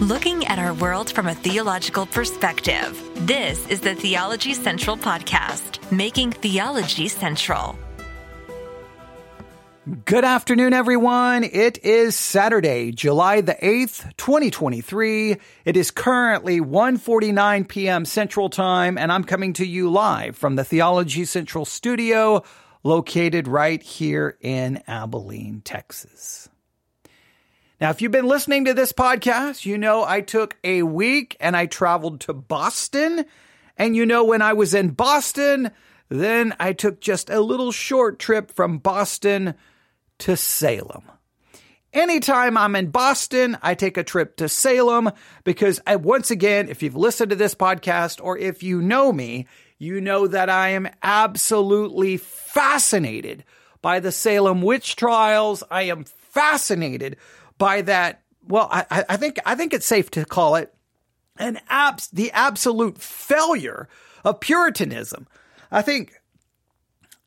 looking at our world from a theological perspective. This is the Theology Central Podcast, making theology central. Good afternoon, everyone. It is Saturday, July the 8th, 2023. It is currently 1.49 p.m. Central Time, and I'm coming to you live from the Theology Central studio located right here in Abilene, Texas. Now, if you've been listening to this podcast, you know I took a week and I traveled to Boston. And you know, when I was in Boston, then I took just a little short trip from Boston to Salem. Anytime I'm in Boston, I take a trip to Salem because I, once again, if you've listened to this podcast or if you know me, you know that I am absolutely fascinated by the Salem witch trials. I am fascinated by that. Well, I, I think I think it's safe to call it an abs the absolute failure of Puritanism. I think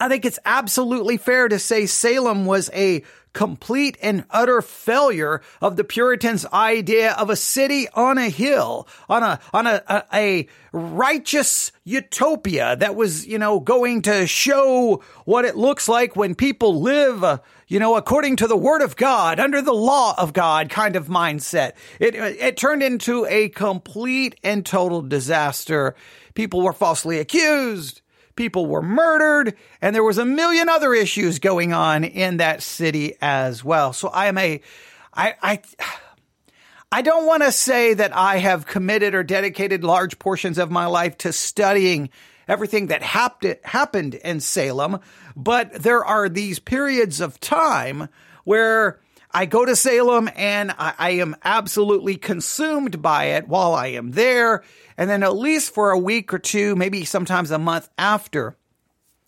I think it's absolutely fair to say Salem was a complete and utter failure of the Puritans' idea of a city on a hill, on a, on a, a, a, righteous utopia that was, you know, going to show what it looks like when people live, you know, according to the word of God, under the law of God kind of mindset. It, it turned into a complete and total disaster. People were falsely accused people were murdered, and there was a million other issues going on in that city as well. So I am a, I, I, I don't want to say that I have committed or dedicated large portions of my life to studying everything that happened in Salem, but there are these periods of time where I go to Salem and I, I, am absolutely consumed by it while I am there. And then at least for a week or two, maybe sometimes a month after,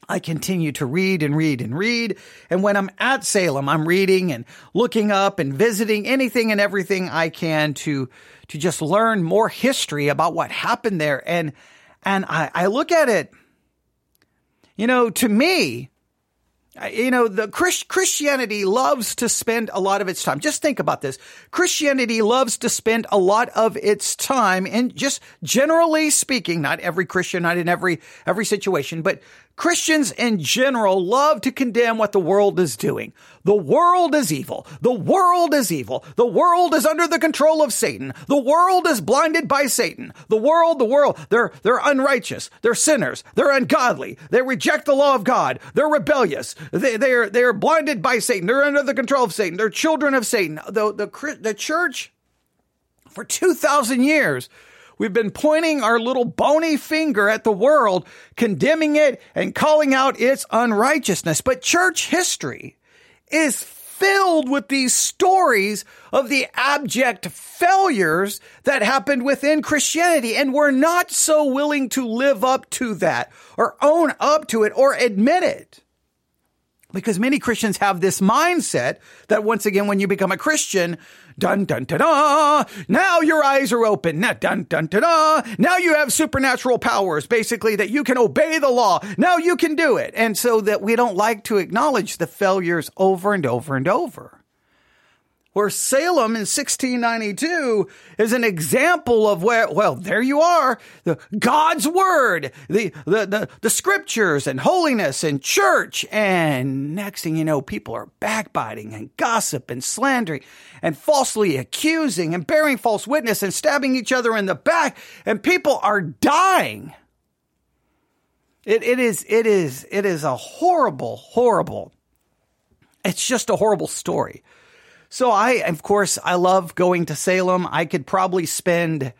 I continue to read and read and read. And when I'm at Salem, I'm reading and looking up and visiting anything and everything I can to, to just learn more history about what happened there. And, and I, I look at it, you know, to me, you know, the Christ- Christianity loves to spend a lot of its time. Just think about this. Christianity loves to spend a lot of its time and just generally speaking, not every Christian, not in every, every situation, but Christians in general love to condemn what the world is doing. The world is evil. The world is evil. The world is under the control of Satan. The world is blinded by Satan. The world, the world, they're, they're unrighteous. They're sinners. They're ungodly. They reject the law of God. They're rebellious. They, they're, they're blinded by Satan. They're under the control of Satan. They're children of Satan. The, the, the church for 2,000 years We've been pointing our little bony finger at the world, condemning it and calling out its unrighteousness. But church history is filled with these stories of the abject failures that happened within Christianity. And we're not so willing to live up to that or own up to it or admit it. Because many Christians have this mindset that once again, when you become a Christian, dun dun da da, now your eyes are open. Dun dun da, now you have supernatural powers, basically that you can obey the law. Now you can do it. And so that we don't like to acknowledge the failures over and over and over where Salem in 1692 is an example of where, well, there you are, the God's word, the, the, the, the scriptures and holiness and church. And next thing you know, people are backbiting and gossip and slandering and falsely accusing and bearing false witness and stabbing each other in the back. And people are dying. It, it is, it is, it is a horrible, horrible, it's just a horrible story. So I, of course, I love going to Salem. I could probably spend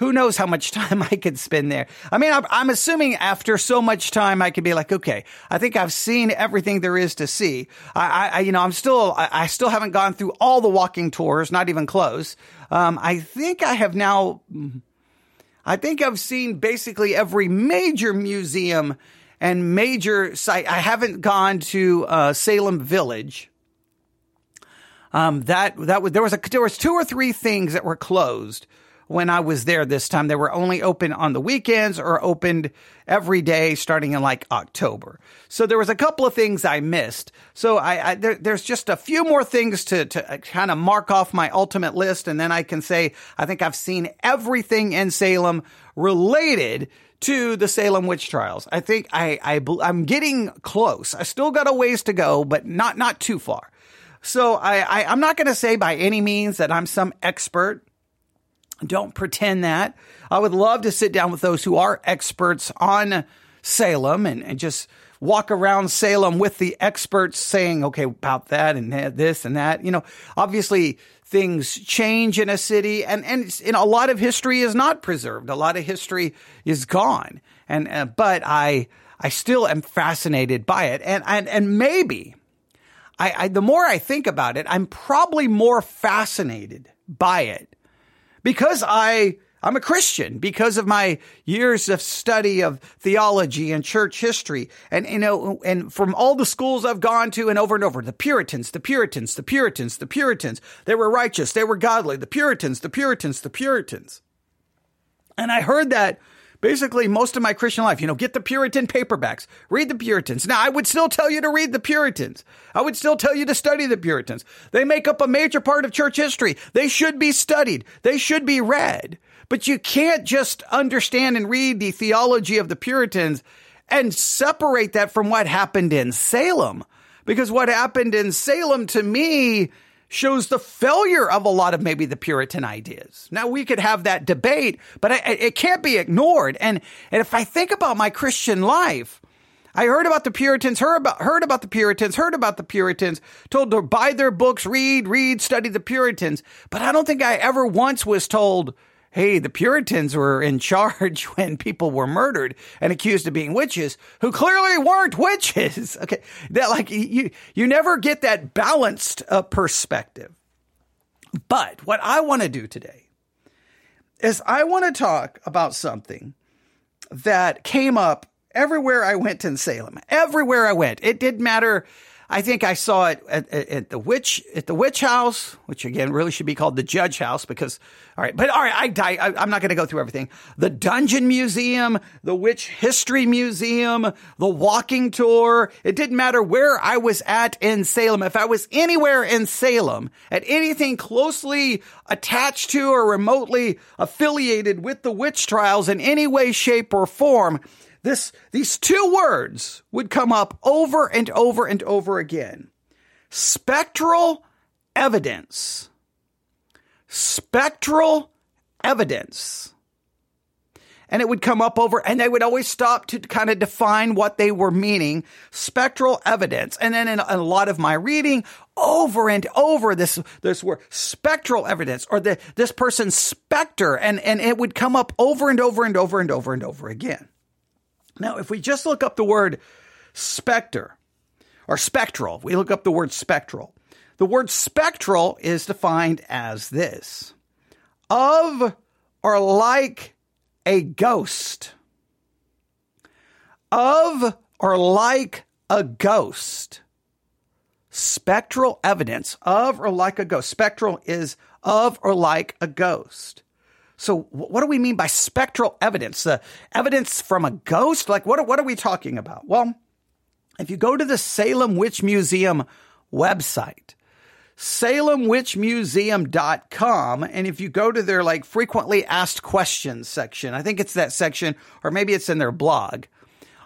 who knows how much time I could spend there. I mean, I'm assuming after so much time, I could be like, okay, I think I've seen everything there is to see. I, I you know, I'm still, I, still haven't gone through all the walking tours, not even close. Um, I think I have now, I think I've seen basically every major museum and major site. I haven't gone to uh, Salem Village. Um, that that was there was a there was two or three things that were closed when I was there this time. They were only open on the weekends or opened every day starting in like October. So there was a couple of things I missed. So I, I there, there's just a few more things to, to kind of mark off my ultimate list. And then I can say, I think I've seen everything in Salem related to the Salem witch trials. I think I, I, I'm getting close. I still got a ways to go, but not, not too far. So I, I I'm not going to say by any means that I'm some expert. Don't pretend that. I would love to sit down with those who are experts on Salem and, and just walk around Salem with the experts saying, okay, about that and this and that. You know, obviously things change in a city and, and a lot of history is not preserved. A lot of history is gone. And, uh, but I, I still am fascinated by it. And, and, and maybe I, I, the more I think about it, I'm probably more fascinated by it because I, I'm a Christian because of my years of study of theology and church history. And, you know, and from all the schools I've gone to and over and over, the Puritans, the Puritans, the Puritans, the Puritans, they were righteous. They were godly. The Puritans, the Puritans, the Puritans. And I heard that basically most of my Christian life. You know, get the Puritan paperbacks, read the Puritans. Now, I would still tell you to read the Puritans. I would still tell you to study the Puritans. They make up a major part of church history. They should be studied. They should be read. But you can't just understand and read the theology of the Puritans and separate that from what happened in Salem. Because what happened in Salem to me shows the failure of a lot of maybe the Puritan ideas. Now we could have that debate, but I, it can't be ignored. And, and if I think about my Christian life, I heard about the Puritans, heard about, heard about the Puritans, heard about the Puritans, told to buy their books, read, read, study the Puritans. But I don't think I ever once was told, hey, the Puritans were in charge when people were murdered and accused of being witches who clearly weren't witches. Okay. That like you, you never get that balanced uh, perspective. But what I want to do today is I want to talk about something that came up everywhere I went in Salem. Everywhere I went. It didn't matter I think I saw it at, at, at, the witch at the witch house, which again really should be called the judge house because all right, but all right, I die. I, am not going to go through everything. The Dungeon Museum, the Witch History Museum, the walking tour. It didn't matter where I was at in Salem. If I was anywhere in Salem at anything closely attached to or remotely affiliated with the witch trials in any way, shape, or form this, these two words would come up over and over and over again. Spectral evidence. Spectral evidence. And it would come up over, and they would always stop to kind of define what they were meaning. Spectral evidence. And then in a lot of my reading, over and over this, this word, spectral evidence, or the, this person's specter, and, and it would come up over and over and over and over and over again. Now, if we just look up the word specter or spectral, we look up the word spectral. The word spectral is defined as this of or like a ghost. Of or like a ghost. Spectral evidence of or like a ghost. Spectral is of or like a ghost. So what do we mean by spectral evidence? The evidence from a ghost? Like what, what are we talking about? Well, if you go to the Salem Witch Museum website, salemwitchmuseum.com and if you go to their like frequently asked questions section, I think it's that section or maybe it's in their blog.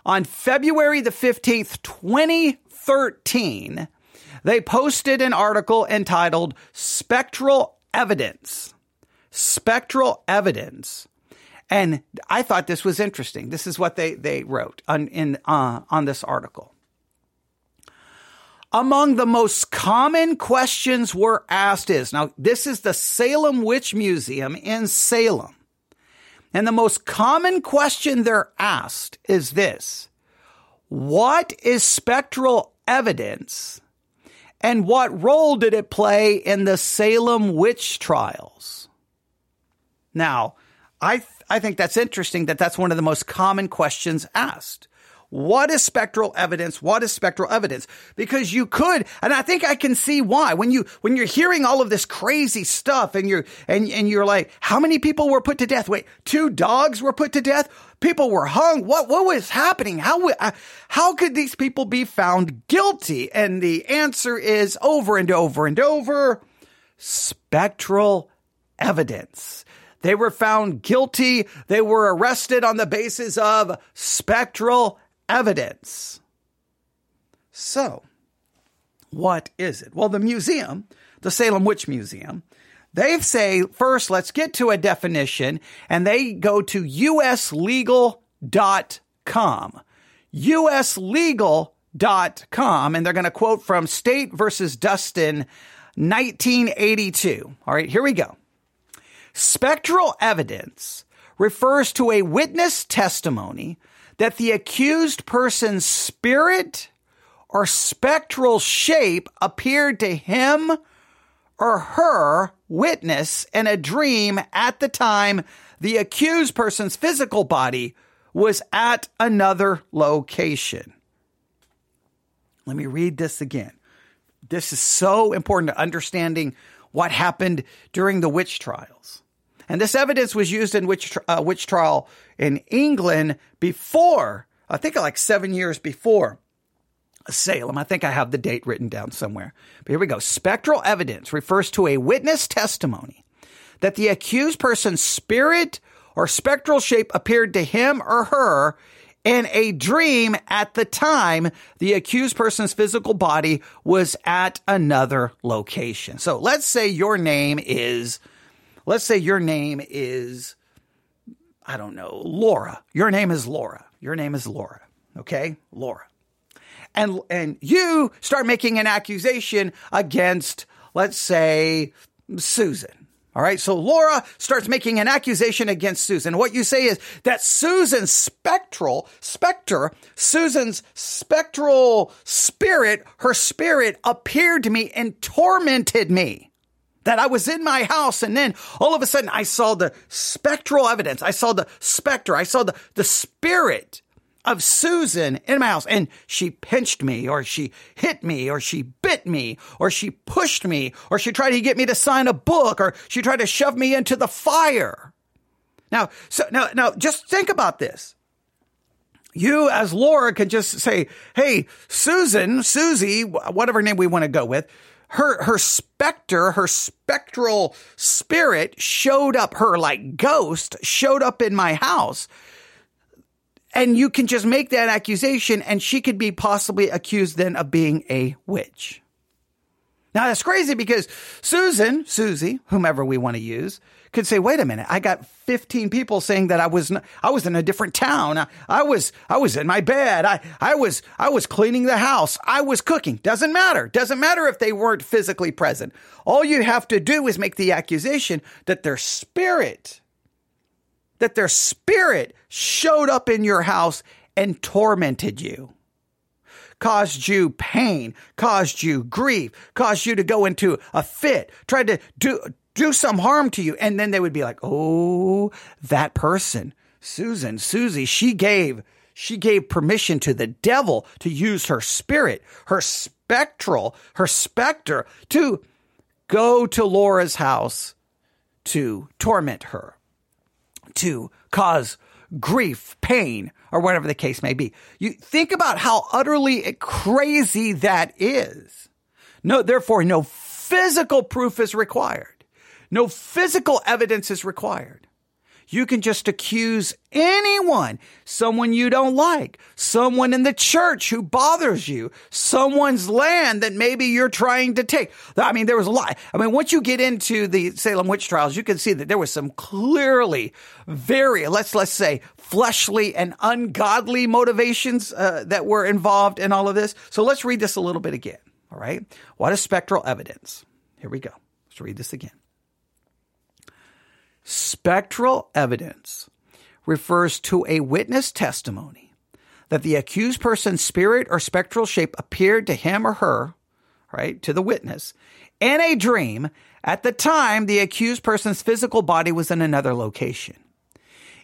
On February the 15th, 2013, they posted an article entitled Spectral Evidence spectral evidence. And I thought this was interesting. This is what they, they wrote on, in, uh, on this article. Among the most common questions were asked is now, this is the Salem Witch Museum in Salem. And the most common question they're asked is this What is spectral evidence? And what role did it play in the Salem witch trials? Now, I, th- I think that's interesting that that's one of the most common questions asked. What is spectral evidence? What is spectral evidence? Because you could, and I think I can see why when you, when you're hearing all of this crazy stuff and you're, and, and you're like, how many people were put to death? Wait, two dogs were put to death? People were hung. What, what was happening? How, uh, how could these people be found guilty? And the answer is over and over and over spectral evidence. They were found guilty. They were arrested on the basis of spectral evidence. So, what is it? Well, the museum, the Salem Witch Museum, they say first, let's get to a definition, and they go to uslegal.com. uslegal.com, and they're going to quote from State versus Dustin, 1982. All right, here we go. Spectral evidence refers to a witness testimony that the accused person's spirit or spectral shape appeared to him or her witness in a dream at the time the accused person's physical body was at another location. Let me read this again. This is so important to understanding what happened during the witch trials. And this evidence was used in witch, uh, witch trial in England before, I think like seven years before Salem. I think I have the date written down somewhere. But here we go. Spectral evidence refers to a witness testimony that the accused person's spirit or spectral shape appeared to him or her in a dream at the time the accused person's physical body was at another location. So let's say your name is Let's say your name is, I don't know, Laura. Your name is Laura. Your name is Laura. Okay? Laura. And, and you start making an accusation against, let's say, Susan. All right. So Laura starts making an accusation against Susan. What you say is that Susan's spectral, specter, Susan's spectral spirit, her spirit appeared to me and tormented me that I was in my house and then all of a sudden I saw the spectral evidence. I saw the specter. I saw the, the spirit of Susan in my house and she pinched me or she hit me or she bit me or she pushed me or she tried to get me to sign a book or she tried to shove me into the fire. Now, so now, now just think about this. You as Laura can just say, Hey, Susan, Susie, whatever name we want to go with, her her specter, her spectral spirit showed up, her like ghost showed up in my house. And you can just make that accusation and she could be possibly accused then of being a witch. Now that's crazy because Susan, Susie, whomever we want to use, could say, wait a minute, I got 15 people saying that I was, I was in a different town. I, I was, I was in my bed. I, I was, I was cleaning the house. I was cooking. Doesn't matter. Doesn't matter if they weren't physically present. All you have to do is make the accusation that their spirit, that their spirit showed up in your house and tormented you caused you pain, caused you grief, caused you to go into a fit, tried to do, do some harm to you. And then they would be like, oh, that person, Susan, Susie, she gave, she gave permission to the devil to use her spirit, her spectral, her specter to go to Laura's house to torment her, to cause grief, pain, or whatever the case may be. You think about how utterly crazy that is. No, therefore, no physical proof is required. No physical evidence is required. You can just accuse anyone, someone you don't like, someone in the church who bothers you, someone's land that maybe you're trying to take. I mean, there was a lot. I mean, once you get into the Salem witch trials, you can see that there was some clearly very, let's, let's say, fleshly and ungodly motivations uh, that were involved in all of this. So let's read this a little bit again. All right. What is spectral evidence? Here we go. Let's read this again. Spectral evidence refers to a witness testimony that the accused person's spirit or spectral shape appeared to him or her, right, to the witness, in a dream at the time the accused person's physical body was in another location.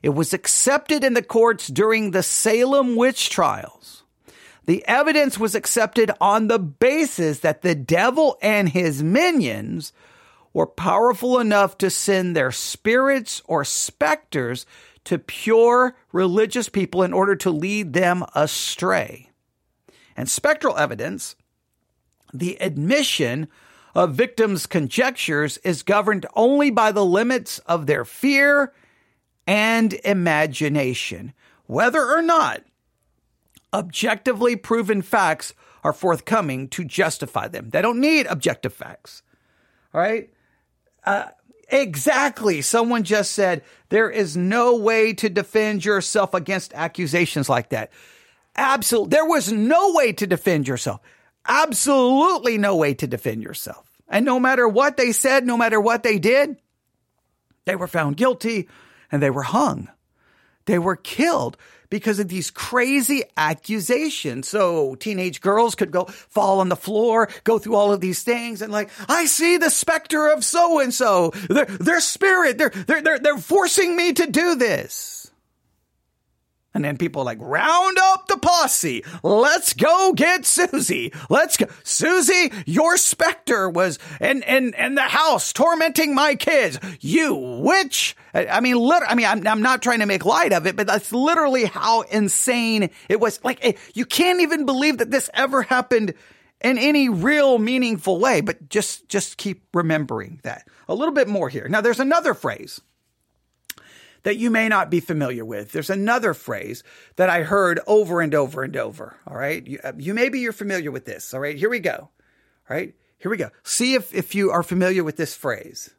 It was accepted in the courts during the Salem witch trials. The evidence was accepted on the basis that the devil and his minions were powerful enough to send their spirits or specters to pure religious people in order to lead them astray. And spectral evidence, the admission of victims' conjectures, is governed only by the limits of their fear and imagination, whether or not objectively proven facts are forthcoming to justify them. They don't need objective facts. All right. Uh, exactly. Someone just said there is no way to defend yourself against accusations like that. Absolutely. There was no way to defend yourself. Absolutely no way to defend yourself. And no matter what they said, no matter what they did, they were found guilty and they were hung. They were killed because of these crazy accusations. So teenage girls could go fall on the floor, go through all of these things and like, I see the specter of so and so. Their, spirit, they're, they're, they're, they're forcing me to do this. And then people like, round up the posse. Let's go get Susie. Let's go. Susie, your specter was in, in, in the house tormenting my kids. You witch. I mean, I mean, I'm, I'm not trying to make light of it, but that's literally how insane it was. Like, eh, you can't even believe that this ever happened in any real meaningful way, but just, just keep remembering that. A little bit more here. Now, there's another phrase that you may not be familiar with. There's another phrase that I heard over and over and over. All right. You, uh, you maybe you're familiar with this. All right. Here we go. All right. Here we go. See if, if you are familiar with this phrase.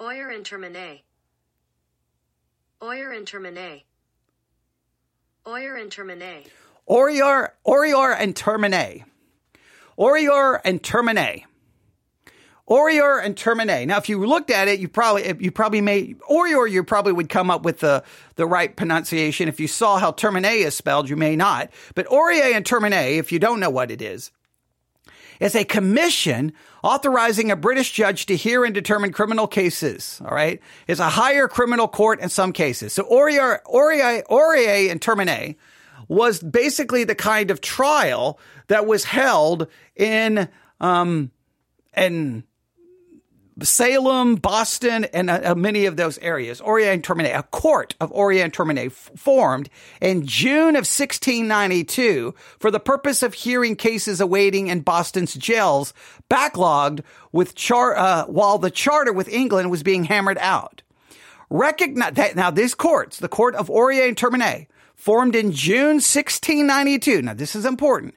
Oyer intermine. Oyer intermine. Oyer intermine. Orior, Orior and termine. Orior and termine. Orior and Termine. Now, if you looked at it, you probably you probably may Orior you probably would come up with the the right pronunciation. If you saw how Termine is spelled, you may not. But Aurier and Termine, if you don't know what it is, is a commission authorizing a British judge to hear and determine criminal cases. All right, it's a higher criminal court in some cases. So Orior, Aurier, Aurier and Termine was basically the kind of trial that was held in um in Salem, Boston, and uh, uh, many of those areas. Orient Termine, a court of Orient Termine f- formed in June of 1692 for the purpose of hearing cases awaiting in Boston's jails, backlogged with char- uh, while the charter with England was being hammered out. Recognize that now these courts, the court of Orient Termine, formed in June 1692. Now this is important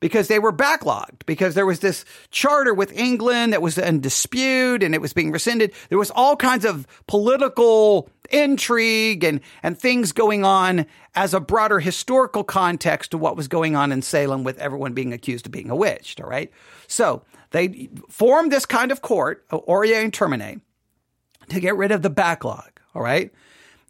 because they were backlogged because there was this charter with England that was in dispute and it was being rescinded. There was all kinds of political intrigue and, and things going on as a broader historical context to what was going on in Salem with everyone being accused of being a witch. All right. So they formed this kind of court, Aurier and Termine, to get rid of the backlog. All right.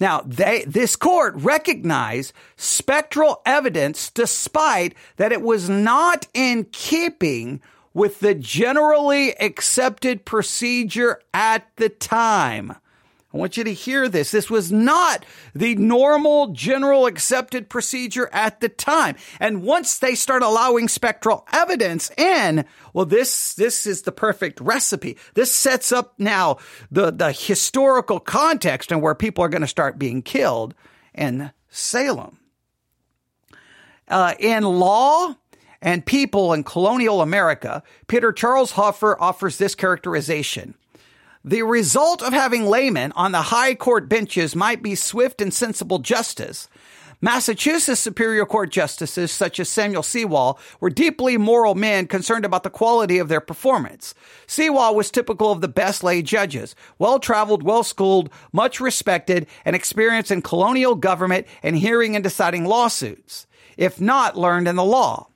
Now, they, this court recognized spectral evidence despite that it was not in keeping with the generally accepted procedure at the time. I want you to hear this. This was not the normal, general accepted procedure at the time. And once they start allowing spectral evidence in, well, this, this is the perfect recipe. This sets up now the, the historical context and where people are going to start being killed in Salem. Uh, in law, and people in colonial America, Peter Charles Hoffer offers this characterization. The result of having laymen on the high court benches might be swift and sensible justice. Massachusetts Superior Court justices, such as Samuel Sewall, were deeply moral men concerned about the quality of their performance. Sewall was typical of the best lay judges, well traveled, well schooled, much respected, and experienced in colonial government and hearing and deciding lawsuits, if not learned in the law.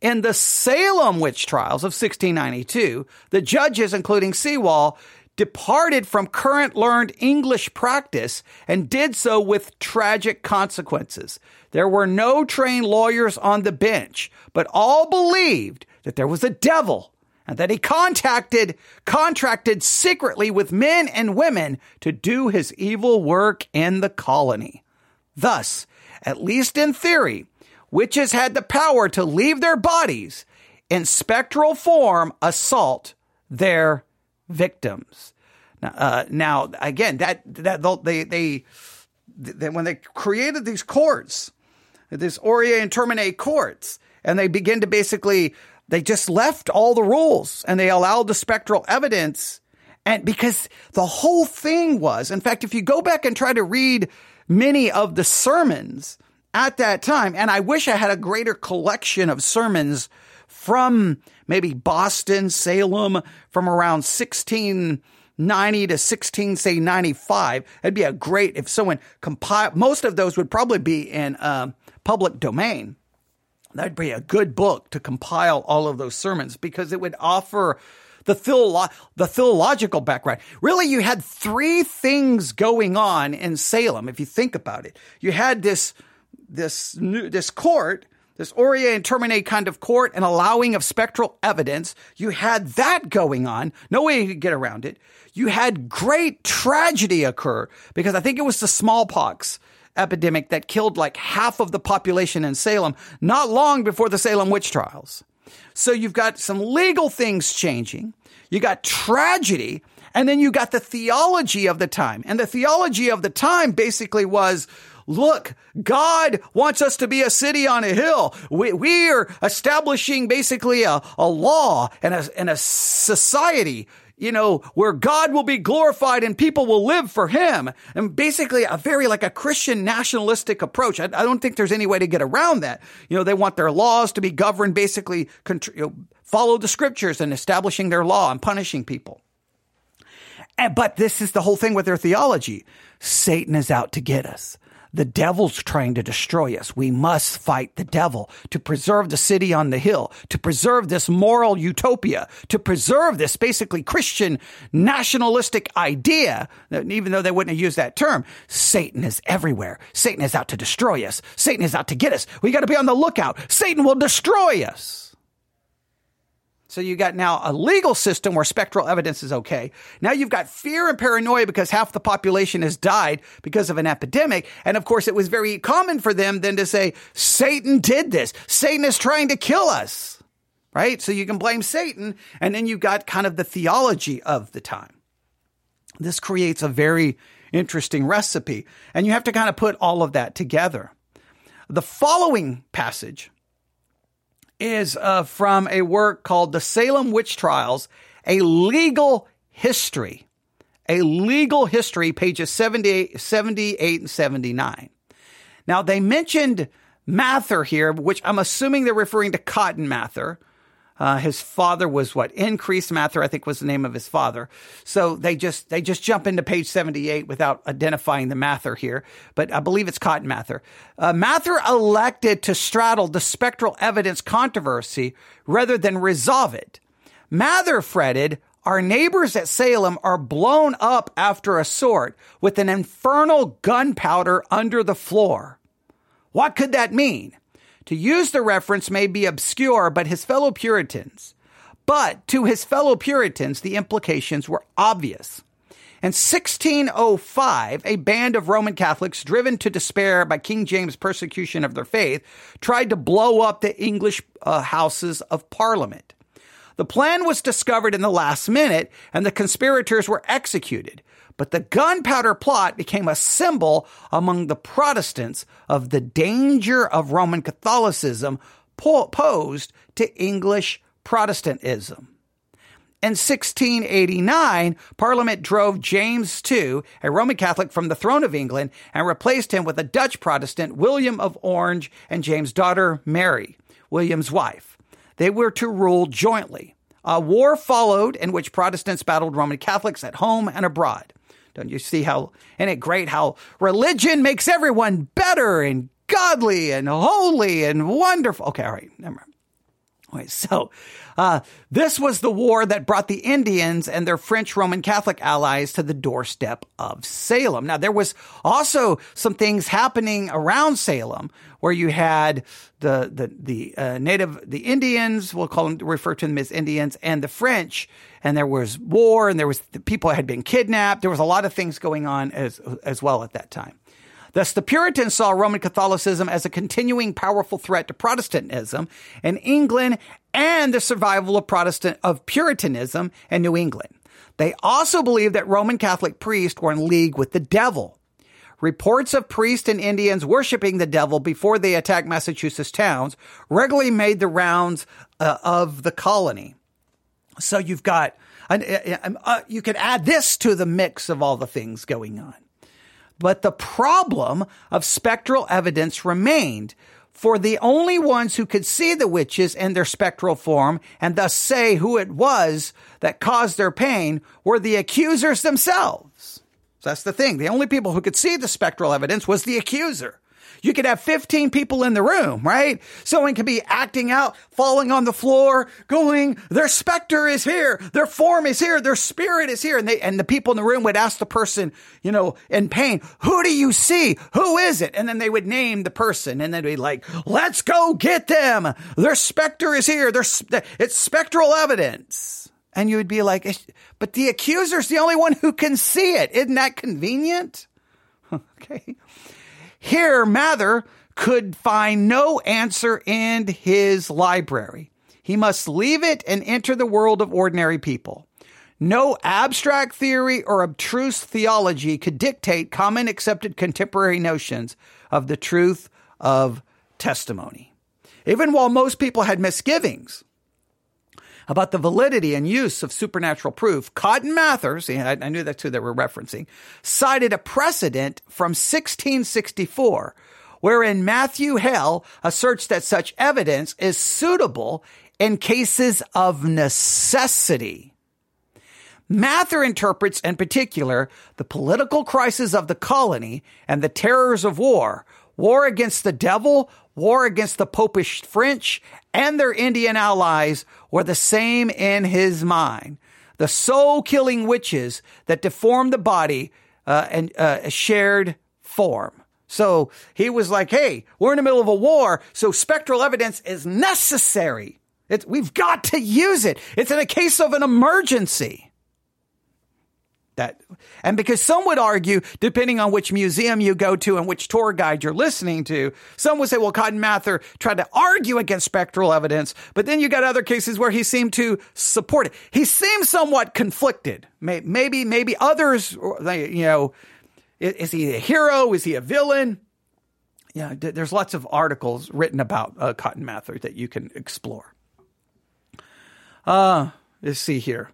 In the Salem witch trials of 1692, the judges, including Sewall, departed from current learned English practice and did so with tragic consequences. There were no trained lawyers on the bench, but all believed that there was a devil and that he contacted, contracted secretly with men and women to do his evil work in the colony. Thus, at least in theory, witches had the power to leave their bodies in spectral form assault their victims. Now, uh, now again, that that they they, when they created these courts, this Aurier and Terminate courts, and they begin to basically they just left all the rules and they allowed the spectral evidence. And because the whole thing was, in fact, if you go back and try to read many of the sermons at that time, and I wish I had a greater collection of sermons from maybe Boston, Salem, from around 1690 to 16, say 95. It'd be a great if someone compile. Most of those would probably be in uh, public domain. That'd be a good book to compile all of those sermons because it would offer the, theolo- the theological background. Really, you had three things going on in Salem, if you think about it. You had this, this, this court, this Aurier and Termine kind of court and allowing of spectral evidence. You had that going on. No way you could get around it. You had great tragedy occur because I think it was the smallpox epidemic that killed like half of the population in Salem not long before the Salem witch trials. So you've got some legal things changing. You got tragedy. And then you got the theology of the time. And the theology of the time basically was, look, God wants us to be a city on a hill. We, we are establishing basically a, a law and a, and a society you know, where God will be glorified and people will live for him. And basically a very like a Christian nationalistic approach. I, I don't think there's any way to get around that. You know, they want their laws to be governed basically, you know, follow the scriptures and establishing their law and punishing people. And, but this is the whole thing with their theology. Satan is out to get us. The devil's trying to destroy us. We must fight the devil to preserve the city on the hill, to preserve this moral utopia, to preserve this basically Christian nationalistic idea, even though they wouldn't have used that term. Satan is everywhere. Satan is out to destroy us. Satan is out to get us. We got to be on the lookout. Satan will destroy us. So you got now a legal system where spectral evidence is okay. Now you've got fear and paranoia because half the population has died because of an epidemic. And of course, it was very common for them then to say, Satan did this. Satan is trying to kill us. Right? So you can blame Satan. And then you've got kind of the theology of the time. This creates a very interesting recipe. And you have to kind of put all of that together. The following passage is uh, from a work called The Salem Witch Trials, a legal history. A legal history, pages 78, 78 and 79. Now, they mentioned Mather here, which I'm assuming they're referring to Cotton Mather, uh, his father was what Increase Mather, I think was the name of his father. So they just they just jump into page seventy eight without identifying the Mather here, but I believe it's Cotton Mather. Uh, Mather elected to straddle the spectral evidence controversy rather than resolve it. Mather fretted. Our neighbors at Salem are blown up after a sort with an infernal gunpowder under the floor. What could that mean? To use the reference may be obscure, but his fellow Puritans, but to his fellow Puritans, the implications were obvious. In 1605, a band of Roman Catholics, driven to despair by King James' persecution of their faith, tried to blow up the English uh, Houses of Parliament. The plan was discovered in the last minute, and the conspirators were executed but the gunpowder plot became a symbol among the Protestants of the danger of Roman Catholicism posed to English Protestantism. In 1689, Parliament drove James II, a Roman Catholic, from the throne of England and replaced him with a Dutch Protestant, William of Orange, and James' daughter, Mary, William's wife. They were to rule jointly. A war followed in which Protestants battled Roman Catholics at home and abroad. Don't you see how, isn't it great how religion makes everyone better and godly and holy and wonderful? Okay, all right, never mind. Wait, so uh, this was the war that brought the Indians and their French Roman Catholic allies to the doorstep of Salem. Now, there was also some things happening around Salem where you had the the the uh, native the Indians, we'll call them refer to them as Indians, and the French, and there was war, and there was the people had been kidnapped. There was a lot of things going on as as well at that time. Thus, the Puritans saw Roman Catholicism as a continuing powerful threat to Protestantism in England and the survival of Protestant of Puritanism in New England. They also believed that Roman Catholic priests were in league with the devil. Reports of priests and Indians worshiping the devil before they attacked Massachusetts towns regularly made the rounds uh, of the colony. So you've got, uh, uh, you can add this to the mix of all the things going on. But the problem of spectral evidence remained, for the only ones who could see the witches in their spectral form and thus say who it was that caused their pain were the accusers themselves. So that's the thing. The only people who could see the spectral evidence was the accuser. You could have 15 people in the room, right? Someone could be acting out, falling on the floor, going, their specter is here, their form is here, their spirit is here. And they, and the people in the room would ask the person, you know, in pain, who do you see? Who is it? And then they would name the person and then be like, let's go get them. Their specter is here. There's, it's spectral evidence. And you would be like, but the accuser's the only one who can see it. Isn't that convenient? okay. Here, Mather could find no answer in his library. He must leave it and enter the world of ordinary people. No abstract theory or abstruse theology could dictate common accepted contemporary notions of the truth of testimony. Even while most people had misgivings about the validity and use of supernatural proof, Cotton Mather, see, I, I knew that's who they were referencing, cited a precedent from 1664 wherein Matthew Hale asserts that such evidence is suitable in cases of necessity. Mather interprets in particular the political crisis of the colony and the terrors of war, war against the devil, war against the popish French, and their Indian allies were the same in his mind. The soul killing witches that deformed the body uh, and uh, shared form. So he was like, hey, we're in the middle of a war, so spectral evidence is necessary. It's, we've got to use it. It's in a case of an emergency. That, and because some would argue, depending on which museum you go to and which tour guide you're listening to, some would say, well, Cotton Mather tried to argue against spectral evidence, but then you got other cases where he seemed to support it. He seems somewhat conflicted. Maybe, maybe others, you know, is he a hero? Is he a villain? Yeah, there's lots of articles written about uh, Cotton Mather that you can explore. Uh, let's see here.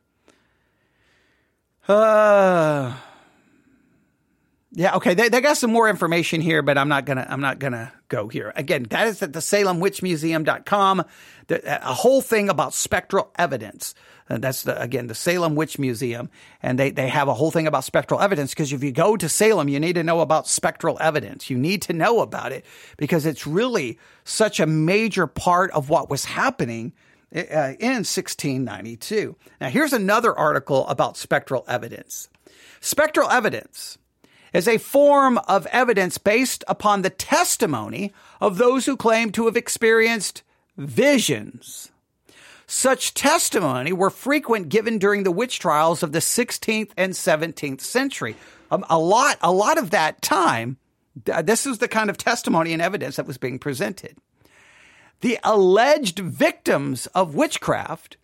Uh, yeah, okay. They, they got some more information here, but I'm not gonna I'm not gonna go here. Again, that is at the SalemWitchMuseum.com. The, a whole thing about spectral evidence. And that's the, again the Salem Witch Museum, and they they have a whole thing about spectral evidence because if you go to Salem, you need to know about spectral evidence. You need to know about it because it's really such a major part of what was happening uh, in 1692. Now, here's another article about spectral evidence. Spectral evidence is a form of evidence based upon the testimony of those who claim to have experienced visions. Such testimony were frequent given during the witch trials of the 16th and 17th century. Um, a lot, a lot of that time, this is the kind of testimony and evidence that was being presented the alleged victims of witchcraft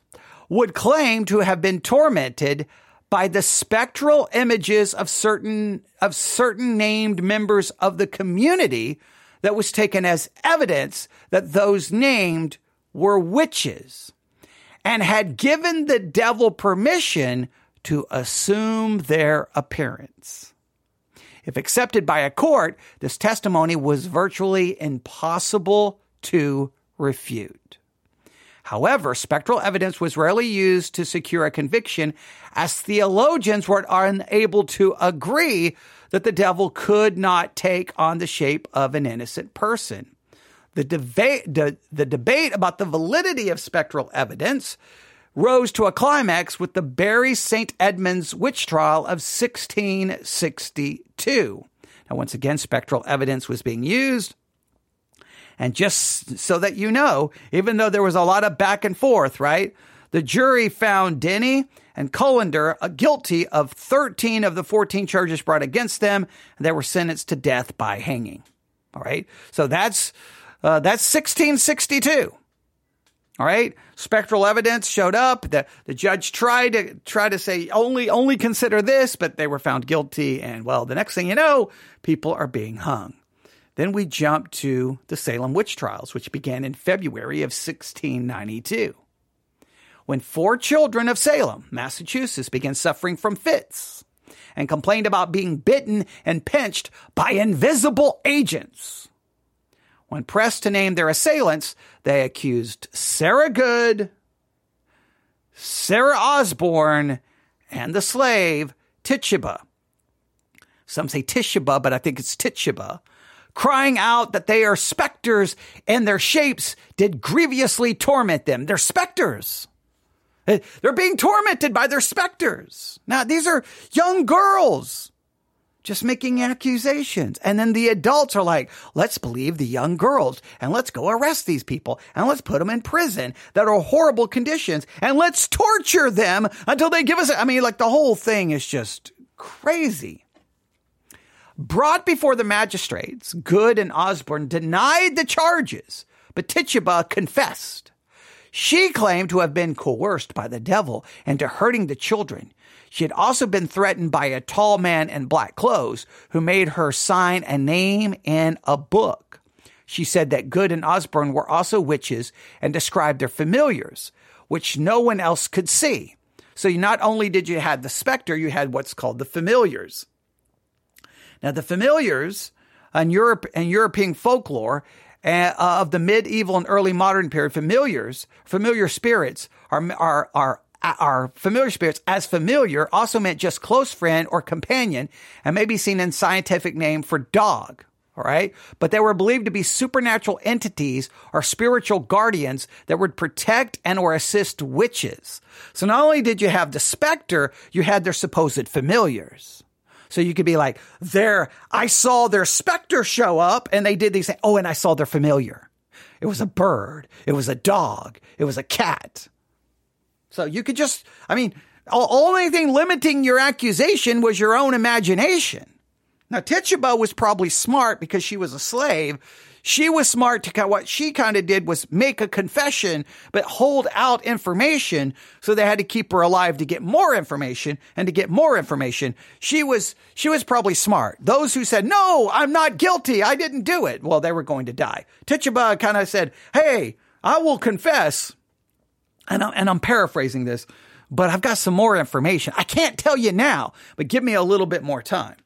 would claim to have been tormented by the spectral images of certain of certain named members of the community that was taken as evidence that those named were witches and had given the devil permission to assume their appearance. If accepted by a court, this testimony was virtually impossible to refute. However, spectral evidence was rarely used to secure a conviction as theologians were unable to agree that the devil could not take on the shape of an innocent person. The debate, the, debate about the validity of spectral evidence rose to a climax with the Bury St. Edmunds witch trial of 1662. Now, once again, spectral evidence was being used. And just so that you know, even though there was a lot of back and forth, right? The jury found Denny and Cullender guilty of 13 of the 14 charges brought against them. And they were sentenced to death by hanging. All right. So that's, uh, that's 1662. All right. Spectral evidence showed up. The, the judge tried to try to say only, only consider this, but they were found guilty. And well, the next thing you know, people are being hung. Then we jump to the Salem witch trials, which began in February of 1692. When four children of Salem, Massachusetts, began suffering from fits and complained about being bitten and pinched by invisible agents. When pressed to name their assailants, they accused Sarah Good, Sarah Osborne, and the slave Tituba. Some say Tituba, but I think it's Tituba, crying out that they are specters and their shapes did grievously torment them. They're specters. Eh, they're being tormented by their specters. Now, these are young girls just making accusations. And then the adults are like, let's believe the young girls and let's go arrest these people and let's put them in prison that are horrible conditions and let's torture them until they give us, I mean, like the whole thing is just crazy. Brought before the magistrates, Good and Osborne denied the charges, but Tituba confessed. She claimed to have been coerced by the devil into hurting the children. She had also been threatened by a tall man in black clothes who made her sign a name in a book. She said that Good and Osborne were also witches and described their familiars, which no one else could see. So not only did you have the specter, you had what's called the familiars. Now the familiars in Europe and European folklore uh, of the medieval and early modern period, familiars, familiar spirits are, are, are, are familiar spirits as familiar also meant just close friend or companion and may be seen in scientific name for dog. All right. But they were believed to be supernatural entities or spiritual guardians that would protect and or assist witches. So not only did you have the specter, you had their supposed familiars. So you could be like, there, I saw their specter show up and they did these things. Oh, and I saw their familiar. It was a bird. It was a dog. It was a cat. So you could just, I mean, only thing limiting your accusation was your own imagination. Now, Tituba was probably smart because she was a slave she was smart to what she kind of did was make a confession, but hold out information. So they had to keep her alive to get more information and to get more information. She was, she was probably smart. Those who said, no, I'm not guilty. I didn't do it. Well, they were going to die. Tituba kind of said, Hey, I will confess. And I'm, and I'm paraphrasing this, but I've got some more information. I can't tell you now, but give me a little bit more time.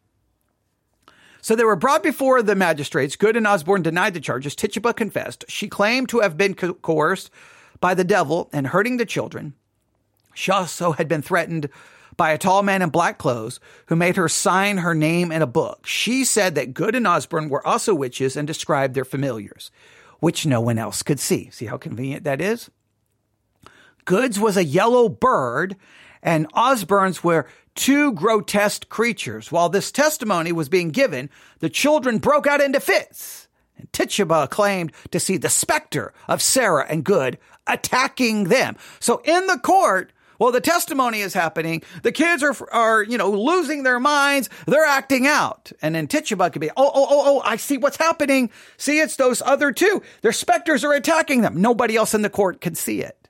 So they were brought before the magistrates. Good and Osborne denied the charges. Tituba confessed. She claimed to have been co- coerced by the devil and hurting the children. She also had been threatened by a tall man in black clothes who made her sign her name in a book. She said that Good and Osborne were also witches and described their familiars, which no one else could see. See how convenient that is? Goods was a yellow bird and Osborne's were two grotesque creatures. While this testimony was being given, the children broke out into fits. And Tituba claimed to see the specter of Sarah and Good attacking them. So in the court, while the testimony is happening, the kids are, are, you know, losing their minds. They're acting out. And then Tituba could be, oh, oh, oh, oh, I see what's happening. See, it's those other two. Their specters are attacking them. Nobody else in the court can see it.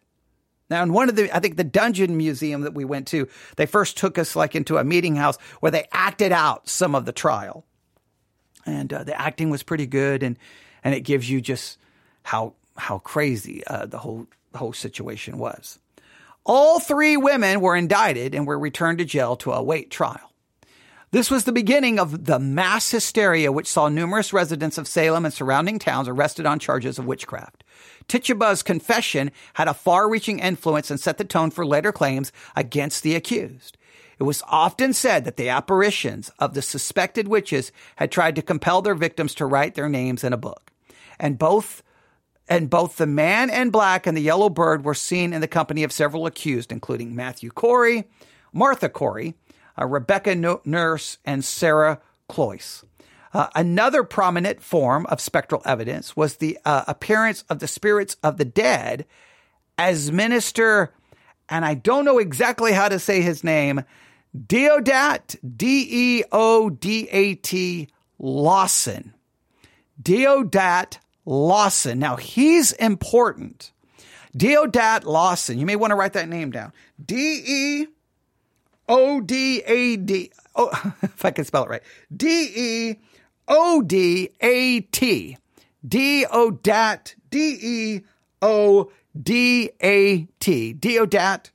Now, in one of the, I think the dungeon museum that we went to, they first took us like into a meeting house where they acted out some of the trial. And uh, the acting was pretty good. And, and it gives you just how, how crazy uh, the whole, whole situation was. All three women were indicted and were returned to jail to await trial. This was the beginning of the mass hysteria which saw numerous residents of Salem and surrounding towns arrested on charges of witchcraft. Tituba's confession had a far reaching influence and set the tone for later claims against the accused. It was often said that the apparitions of the suspected witches had tried to compel their victims to write their names in a book. and both and both the man in black and the yellow bird were seen in the company of several accused, including Matthew Corey, Martha Corey, uh, Rebecca Nurse, and Sarah Cloyce. Uh, another prominent form of spectral evidence was the uh, appearance of the spirits of the dead as minister, and I don't know exactly how to say his name, Deodat, D E O D A T Lawson. Deodat Lawson. Now, he's important. Deodat Lawson. You may want to write that name down. D E O D A D. Oh, if I can spell it right. D E O D A T. Deodat. D E O D A T. Deodat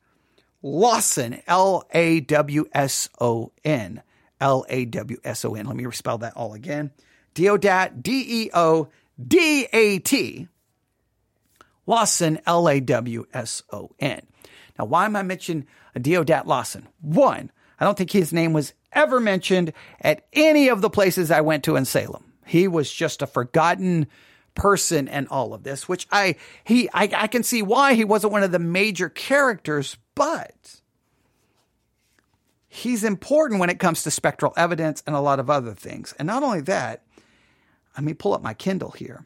Lawson. L A W S O N. L A W S O N. Let me spell that all again. Deodat. D E O D A T, Lawson, L A W S O N. Now, why am I mentioning Deodat Lawson? One, I don't think his name was ever mentioned at any of the places I went to in Salem. He was just a forgotten person and all of this, which I he I, I can see why he wasn't one of the major characters, but he's important when it comes to spectral evidence and a lot of other things. And not only that, let me pull up my Kindle here.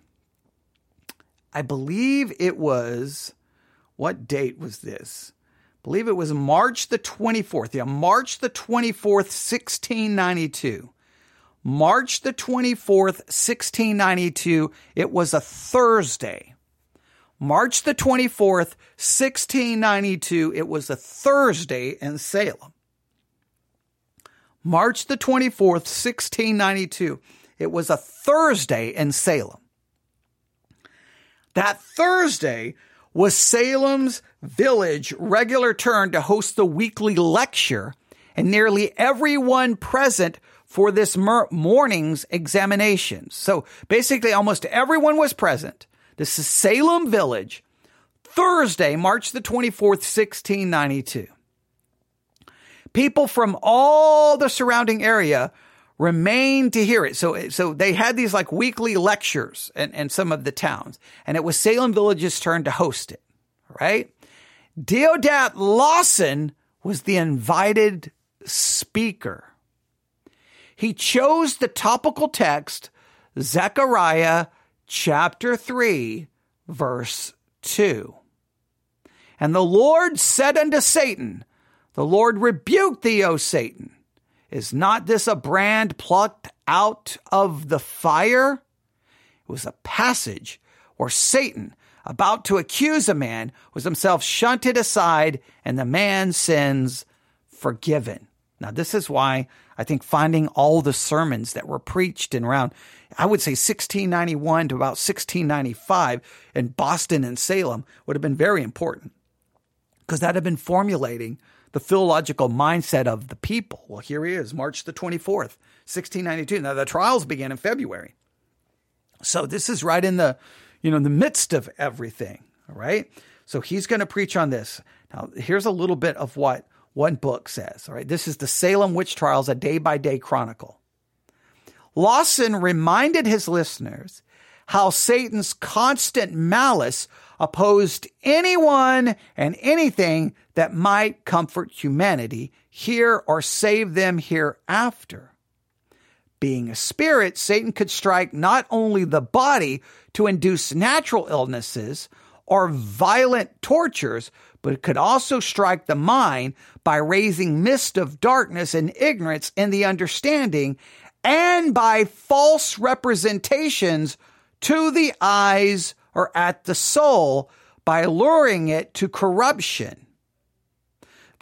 I believe it was, what date was this? Believe it was March the 24th. Yeah, March the 24th, 1692. March the 24th, 1692. It was a Thursday. March the 24th, 1692. It was a Thursday in Salem. March the 24th, 1692. It was a Thursday in Salem. That Thursday was Salem's village regular turn to host the weekly lecture, and nearly everyone present for this morning's examination. So basically, almost everyone was present. This is Salem Village, Thursday, March the 24th, 1692. People from all the surrounding area remained to hear it. So, so they had these like weekly lectures in, in some of the towns, and it was Salem Village's turn to host it, right? Deodat Lawson was the invited speaker. He chose the topical text, Zechariah chapter 3, verse 2. And the Lord said unto Satan, The Lord rebuked thee, O Satan. Is not this a brand plucked out of the fire? It was a passage where Satan, about to accuse a man, was himself shunted aside and the man's sins forgiven. Now, this is why I think finding all the sermons that were preached in around, I would say 1691 to about 1695 in Boston and Salem would have been very important because that had been formulating the philological mindset of the people. Well, here he is, March the 24th, 1692. Now the trials began in February. So this is right in the, you know, in the midst of everything. All right. So he's going to preach on this. Now, here's a little bit of what one book says. All right. This is the Salem witch trials, a day by day chronicle. Lawson reminded his listeners how Satan's constant malice opposed anyone and anything that might comfort humanity here or save them hereafter. Being a spirit, Satan could strike not only the body to induce natural illnesses or violent tortures, but it could also strike the mind by raising mist of darkness and ignorance in the understanding and by false representations to the eyes or at the soul by luring it to corruption.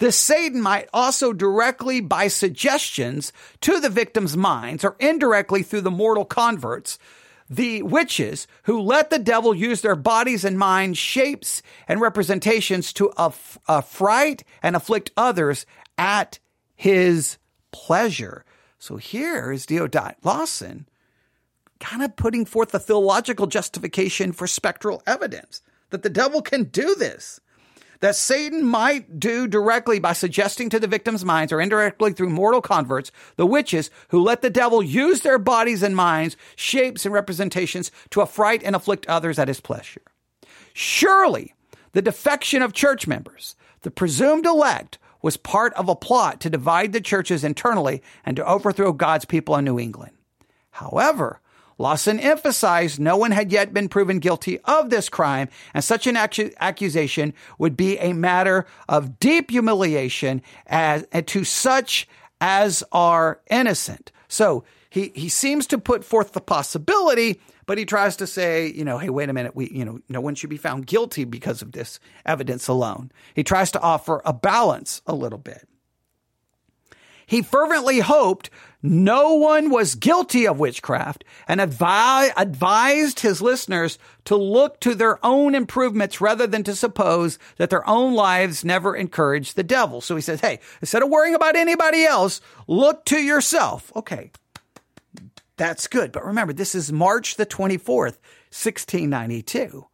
The Satan might also directly by suggestions to the victim's minds or indirectly through the mortal converts, the witches who let the devil use their bodies and minds, shapes and representations to aff- affright and afflict others at his pleasure. So here is Deodat Lawson kind of putting forth a theological justification for spectral evidence that the devil can do this. That Satan might do directly by suggesting to the victim's minds or indirectly through mortal converts, the witches who let the devil use their bodies and minds, shapes and representations to affright and afflict others at his pleasure. Surely the defection of church members, the presumed elect, was part of a plot to divide the churches internally and to overthrow God's people in New England. However, Lawson emphasized no one had yet been proven guilty of this crime, and such an accusation would be a matter of deep humiliation as, to such as are innocent. So he, he seems to put forth the possibility, but he tries to say, you know, hey, wait a minute, we, you know, no one should be found guilty because of this evidence alone. He tries to offer a balance a little bit. He fervently hoped no one was guilty of witchcraft and advi- advised his listeners to look to their own improvements rather than to suppose that their own lives never encouraged the devil. So he says, Hey, instead of worrying about anybody else, look to yourself. Okay. That's good. But remember, this is March the 24th, 1692.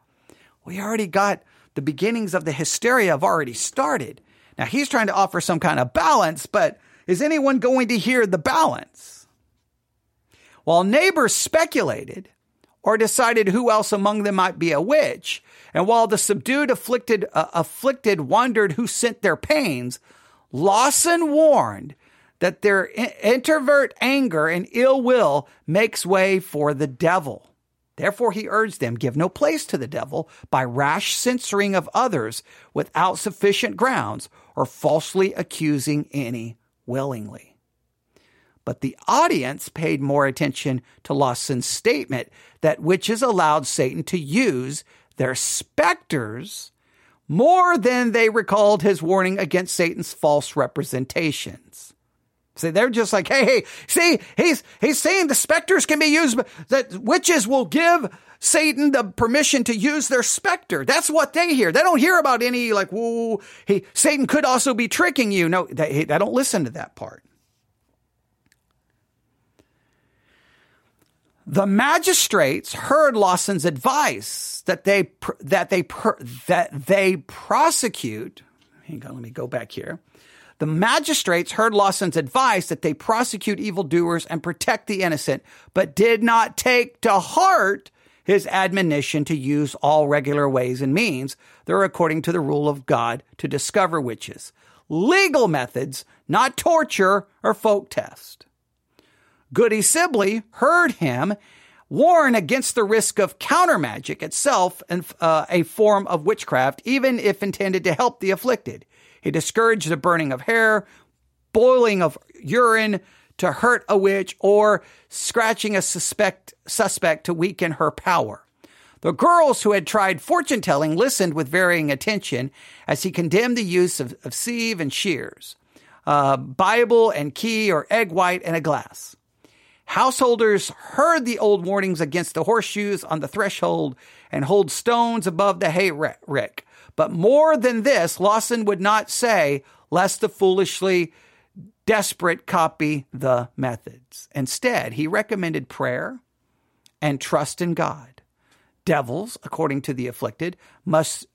We already got the beginnings of the hysteria have already started. Now he's trying to offer some kind of balance, but is anyone going to hear the balance? While neighbors speculated or decided who else among them might be a witch, and while the subdued afflicted uh, afflicted wondered who sent their pains, Lawson warned that their introvert anger and ill will makes way for the devil. Therefore, he urged them, give no place to the devil by rash censoring of others without sufficient grounds or falsely accusing any willingly. But the audience paid more attention to Lawson's statement that witches allowed Satan to use their specters more than they recalled his warning against Satan's false representations. See, they're just like, hey, hey, see, he's he's saying the specters can be used, that witches will give Satan the permission to use their specter. That's what they hear. They don't hear about any like, whoa, he, Satan could also be tricking you. No, they, they don't listen to that part. The magistrates heard Lawson's advice that they that they that they prosecute. Hang on, let me go back here. The magistrates heard Lawson's advice that they prosecute evildoers and protect the innocent, but did not take to heart his admonition to use all regular ways and means that are according to the rule of God to discover witches. Legal methods, not torture or folk test. Goody Sibley heard him warn against the risk of counter magic itself and uh, a form of witchcraft, even if intended to help the afflicted. He discouraged the burning of hair, boiling of urine, to hurt a witch or scratching a suspect, suspect to weaken her power. The girls who had tried fortune telling listened with varying attention as he condemned the use of, of sieve and shears, uh, Bible and key or egg white and a glass. Householders heard the old warnings against the horseshoes on the threshold and hold stones above the hay rick. But more than this, Lawson would not say, lest the foolishly desperate copy the methods. Instead, he recommended prayer and trust in God. Devils, according to the afflicted, must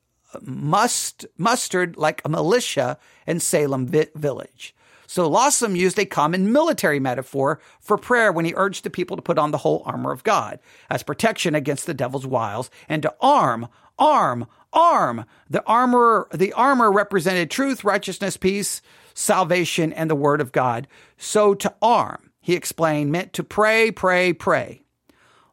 must mustered like a militia in Salem village. So Lawson used a common military metaphor for prayer when he urged the people to put on the whole armor of God as protection against the devil's wiles and to arm, arm, arm. The armor, the armor represented truth, righteousness, peace, salvation, and the word of God. So to arm, he explained, meant to pray, pray, pray.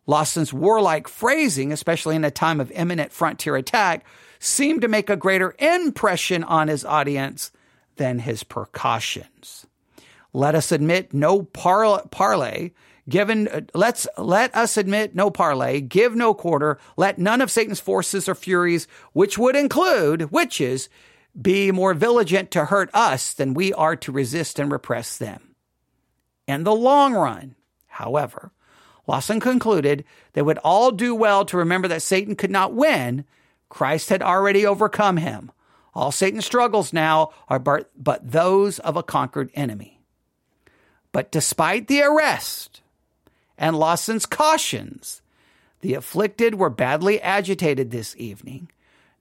Lawson's warlike phrasing, especially in a time of imminent frontier attack, seemed to make a greater impression on his audience than his precautions. Let us admit no par- parley given uh, let's let us admit no parley give no quarter let none of satan's forces or furies which would include witches be more vigilant to hurt us than we are to resist and repress them. In the long run, however, Lawson concluded they would all do well to remember that Satan could not win. Christ had already overcome him. All Satan's struggles now are but, but those of a conquered enemy. But despite the arrest and Lawson's cautions, the afflicted were badly agitated this evening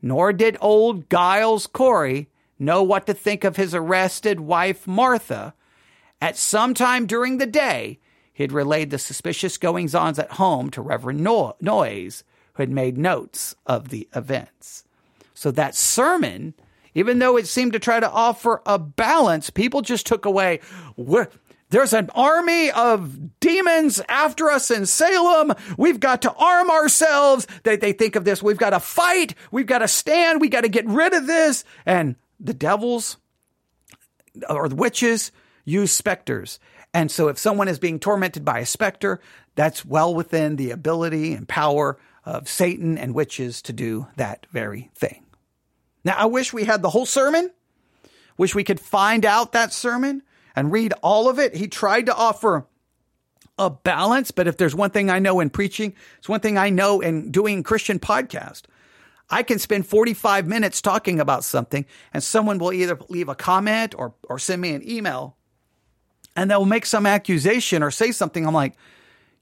nor did old Giles Corey know what to think of his arrested wife, Martha. At some time during the day, he had relayed the suspicious goings ons at home to Reverend no- Noyes, who had made notes of the events. So that sermon, even though it seemed to try to offer a balance, people just took away. There's an army of demons after us in Salem. We've got to arm ourselves. They, they think of this. We've got to fight. We've got to stand. We got to get rid of this. And the devils or the witches use specters. And so if someone is being tormented by a specter, that's well within the ability and power of Satan and witches to do that very thing. Now, I wish we had the whole sermon. Wish we could find out that sermon and read all of it. He tried to offer a balance, but if there's one thing I know in preaching, it's one thing I know in doing Christian podcast. I can spend 45 minutes talking about something and someone will either leave a comment or, or send me an email and they'll make some accusation or say something. I'm like,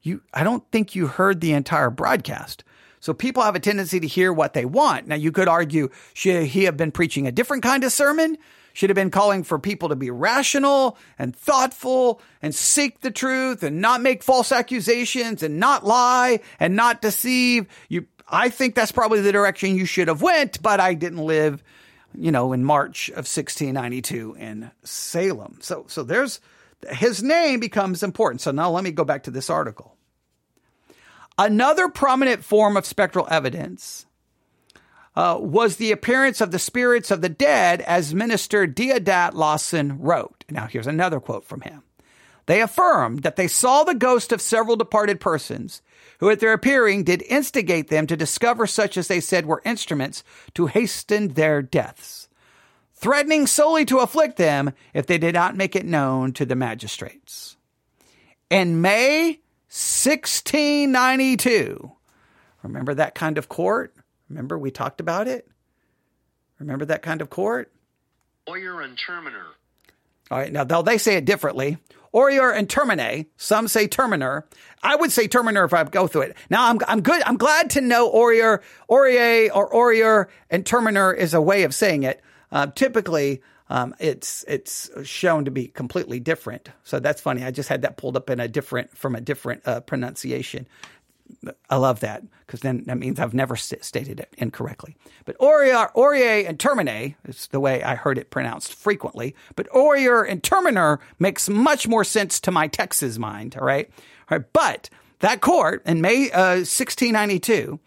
you, I don't think you heard the entire broadcast. So people have a tendency to hear what they want. Now you could argue, should he have been preaching a different kind of sermon? Should have been calling for people to be rational and thoughtful and seek the truth and not make false accusations and not lie and not deceive. You, I think that's probably the direction you should have went, but I didn't live, you know, in March of 1692 in Salem. So, so there's, his name becomes important. So now let me go back to this article. Another prominent form of spectral evidence uh, was the appearance of the spirits of the dead, as Minister Deodat Lawson wrote. Now, here's another quote from him. They affirmed that they saw the ghost of several departed persons, who at their appearing did instigate them to discover such as they said were instruments to hasten their deaths threatening solely to afflict them if they did not make it known to the magistrates. In May 1692, remember that kind of court? Remember we talked about it? Remember that kind of court? Oyer and Terminer. All right, now though they say it differently. Orior and Termine. Some say Terminer. I would say Terminer if I go through it. Now I'm I'm good. I'm glad to know Orior, Orie, or Orior and Terminer is a way of saying it. Uh, typically, um, it's it's shown to be completely different. So that's funny. I just had that pulled up in a different from a different uh, pronunciation. I love that because then that means I've never st- stated it incorrectly. But Oriar, Aurier, and Termine is the way I heard it pronounced frequently. But Orier and Terminer makes much more sense to my Texas mind. All right, all right. But that court in May uh, 1692,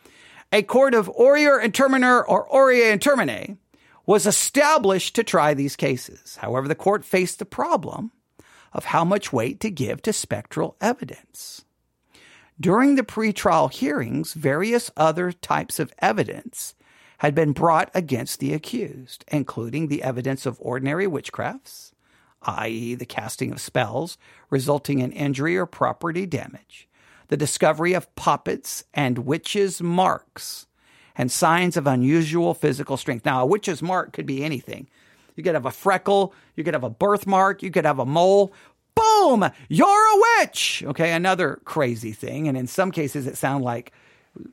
a court of Orier and Terminer or Aurier and Termine was established to try these cases. However, the court faced the problem of how much weight to give to spectral evidence. During the pretrial hearings, various other types of evidence had been brought against the accused, including the evidence of ordinary witchcrafts, i.e., the casting of spells resulting in injury or property damage, the discovery of puppets and witches' marks, and signs of unusual physical strength. Now, a witch's mark could be anything. You could have a freckle, you could have a birthmark, you could have a mole. You're a witch! Okay, another crazy thing. And in some cases, it sounded like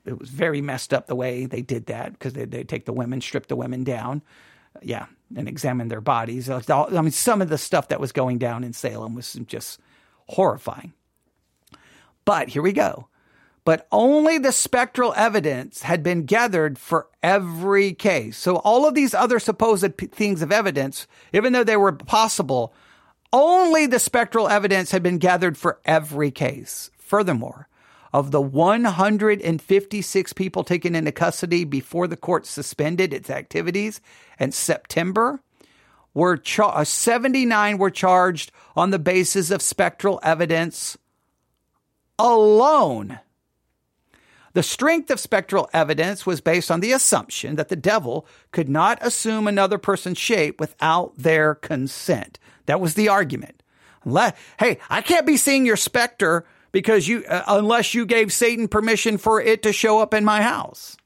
it was very messed up the way they did that because they, they take the women, strip the women down. Yeah, and examine their bodies. I mean, some of the stuff that was going down in Salem was just horrifying. But here we go but only the spectral evidence had been gathered for every case. So all of these other supposed p- things of evidence, even though they were possible, only the spectral evidence had been gathered for every case. Furthermore, of the 156 people taken into custody before the court suspended its activities in September, were char- uh, 79 were charged on the basis of spectral evidence alone. The strength of spectral evidence was based on the assumption that the devil could not assume another person's shape without their consent. That was the argument. hey, I can't be seeing your specter because you, uh, unless you gave Satan permission for it to show up in my house.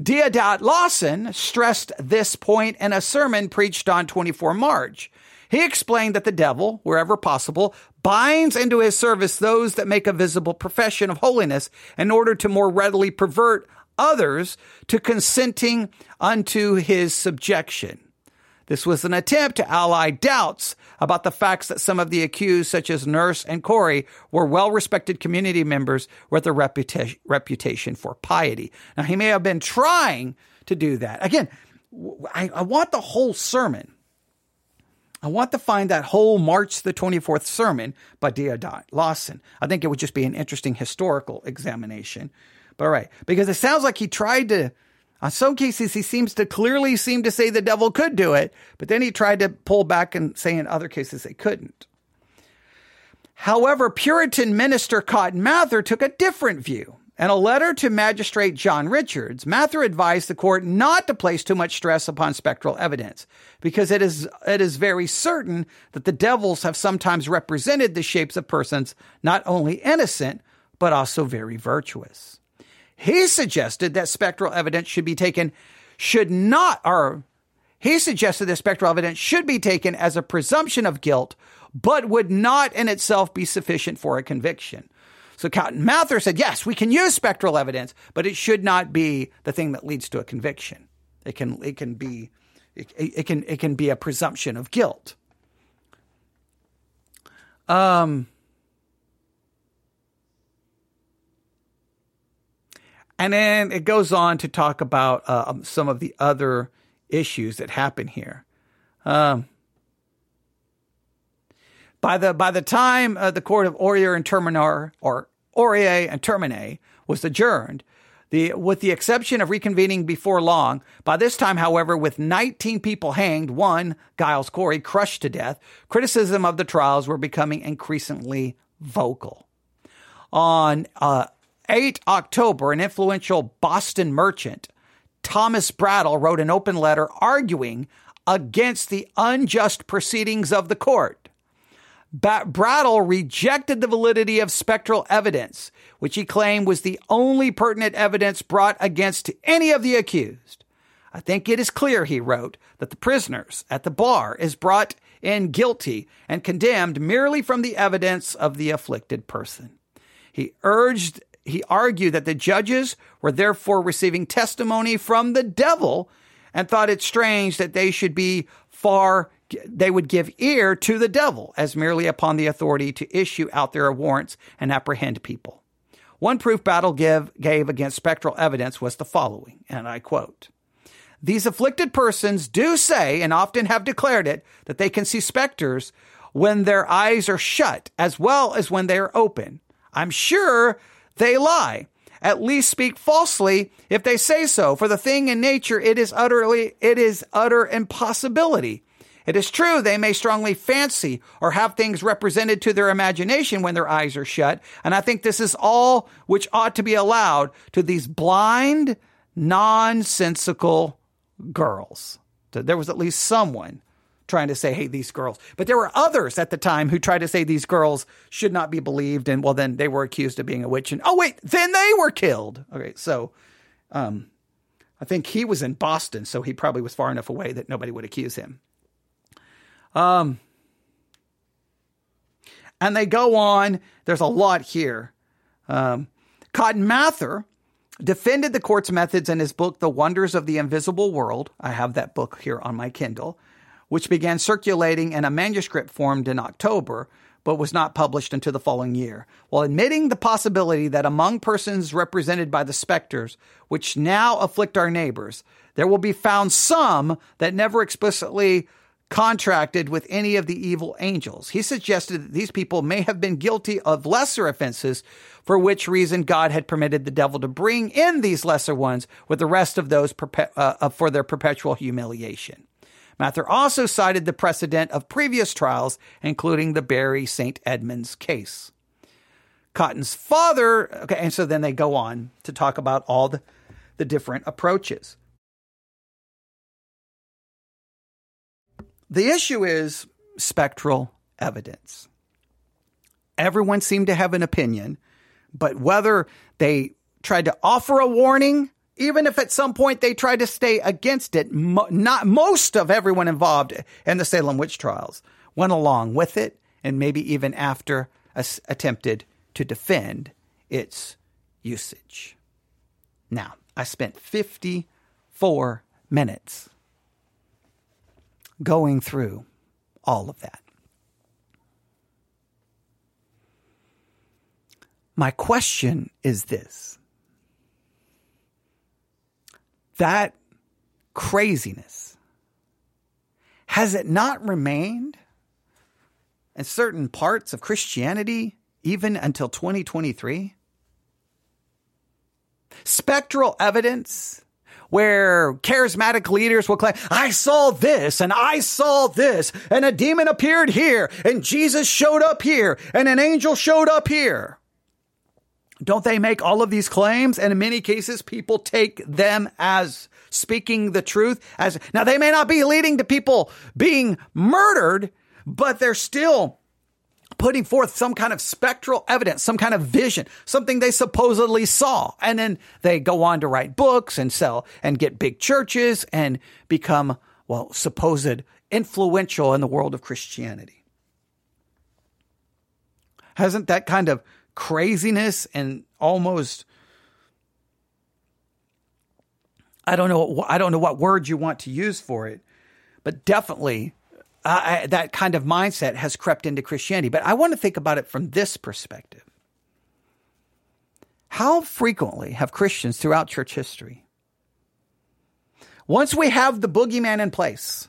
Deodat Lawson stressed this point in a sermon preached on 24 March. He explained that the devil, wherever possible, binds into his service those that make a visible profession of holiness in order to more readily pervert others to consenting unto his subjection. This was an attempt to ally doubts about the facts that some of the accused, such as Nurse and Corey, were well respected community members with a reputa- reputation for piety. Now, he may have been trying to do that. Again, I, I want the whole sermon. I want to find that whole March the 24th sermon by Deodat Lawson. I think it would just be an interesting historical examination. But all right, because it sounds like he tried to on some cases, he seems to clearly seem to say the devil could do it, but then he tried to pull back and say in other cases they couldn't. However, Puritan minister Cotton Mather took a different view. In a letter to Magistrate John Richards, Mather advised the court not to place too much stress upon spectral evidence because it is, it is very certain that the devils have sometimes represented the shapes of persons not only innocent, but also very virtuous. He suggested that spectral evidence should be taken, should not, or he suggested that spectral evidence should be taken as a presumption of guilt, but would not in itself be sufficient for a conviction. So Cotton Mather said, yes, we can use spectral evidence, but it should not be the thing that leads to a conviction. It can, it can be, it, it can, it can be a presumption of guilt. Um, And then it goes on to talk about uh, um, some of the other issues that happen here. Um, by the by the time uh, the court of Aurier and Terminer or Aurier and Termine was adjourned, the with the exception of reconvening before long, by this time, however, with 19 people hanged, one Giles Corey crushed to death, criticism of the trials were becoming increasingly vocal. On uh, 8 October, an influential Boston merchant, Thomas Brattle, wrote an open letter arguing against the unjust proceedings of the court. Brattle rejected the validity of spectral evidence, which he claimed was the only pertinent evidence brought against any of the accused. I think it is clear, he wrote, that the prisoners at the bar is brought in guilty and condemned merely from the evidence of the afflicted person. He urged he argued that the judges were therefore receiving testimony from the devil and thought it strange that they should be far they would give ear to the devil as merely upon the authority to issue out their warrants and apprehend people. One proof Brattle give, gave against spectral evidence was the following, and I quote, These afflicted persons do say, and often have declared it, that they can see specters when their eyes are shut as well as when they are open. I'm sure they lie. At least speak falsely if they say so, for the thing in nature it is utterly it is utter impossibility. It is true they may strongly fancy or have things represented to their imagination when their eyes are shut, and I think this is all which ought to be allowed to these blind, nonsensical girls. There was at least someone trying to say, hey, these girls. But there were others at the time who tried to say these girls should not be believed. And well, then they were accused of being a witch. And oh, wait, then they were killed. Okay. So, um, I think he was in Boston, so he probably was far enough away that nobody would accuse him. Um, and they go on. There's a lot here. Um, Cotton Mather defended the court's methods in his book, The Wonders of the Invisible World. I have that book here on my Kindle which began circulating in a manuscript formed in October, but was not published until the following year, while admitting the possibility that among persons represented by the specters, which now afflict our neighbors, there will be found some that never explicitly contracted with any of the evil angels. He suggested that these people may have been guilty of lesser offenses, for which reason God had permitted the devil to bring in these lesser ones with the rest of those uh, for their perpetual humiliation. Mather also cited the precedent of previous trials, including the Bury St. Edmunds case. Cotton's father, okay, and so then they go on to talk about all the, the different approaches. The issue is spectral evidence. Everyone seemed to have an opinion, but whether they tried to offer a warning even if at some point they tried to stay against it, mo- not most of everyone involved in the Salem witch trials went along with it, and maybe even after attempted to defend its usage. Now, I spent 54 minutes going through all of that. My question is this that craziness, has it not remained in certain parts of Christianity even until 2023? Spectral evidence where charismatic leaders will claim, I saw this and I saw this and a demon appeared here and Jesus showed up here and an angel showed up here. Don't they make all of these claims? And in many cases, people take them as speaking the truth. As now, they may not be leading to people being murdered, but they're still putting forth some kind of spectral evidence, some kind of vision, something they supposedly saw. And then they go on to write books and sell and get big churches and become, well, supposed influential in the world of Christianity. Hasn't that kind of craziness and almost I don't know I don't know what word you want to use for it, but definitely uh, that kind of mindset has crept into Christianity. But I want to think about it from this perspective. How frequently have Christians throughout church history, once we have the boogeyman in place,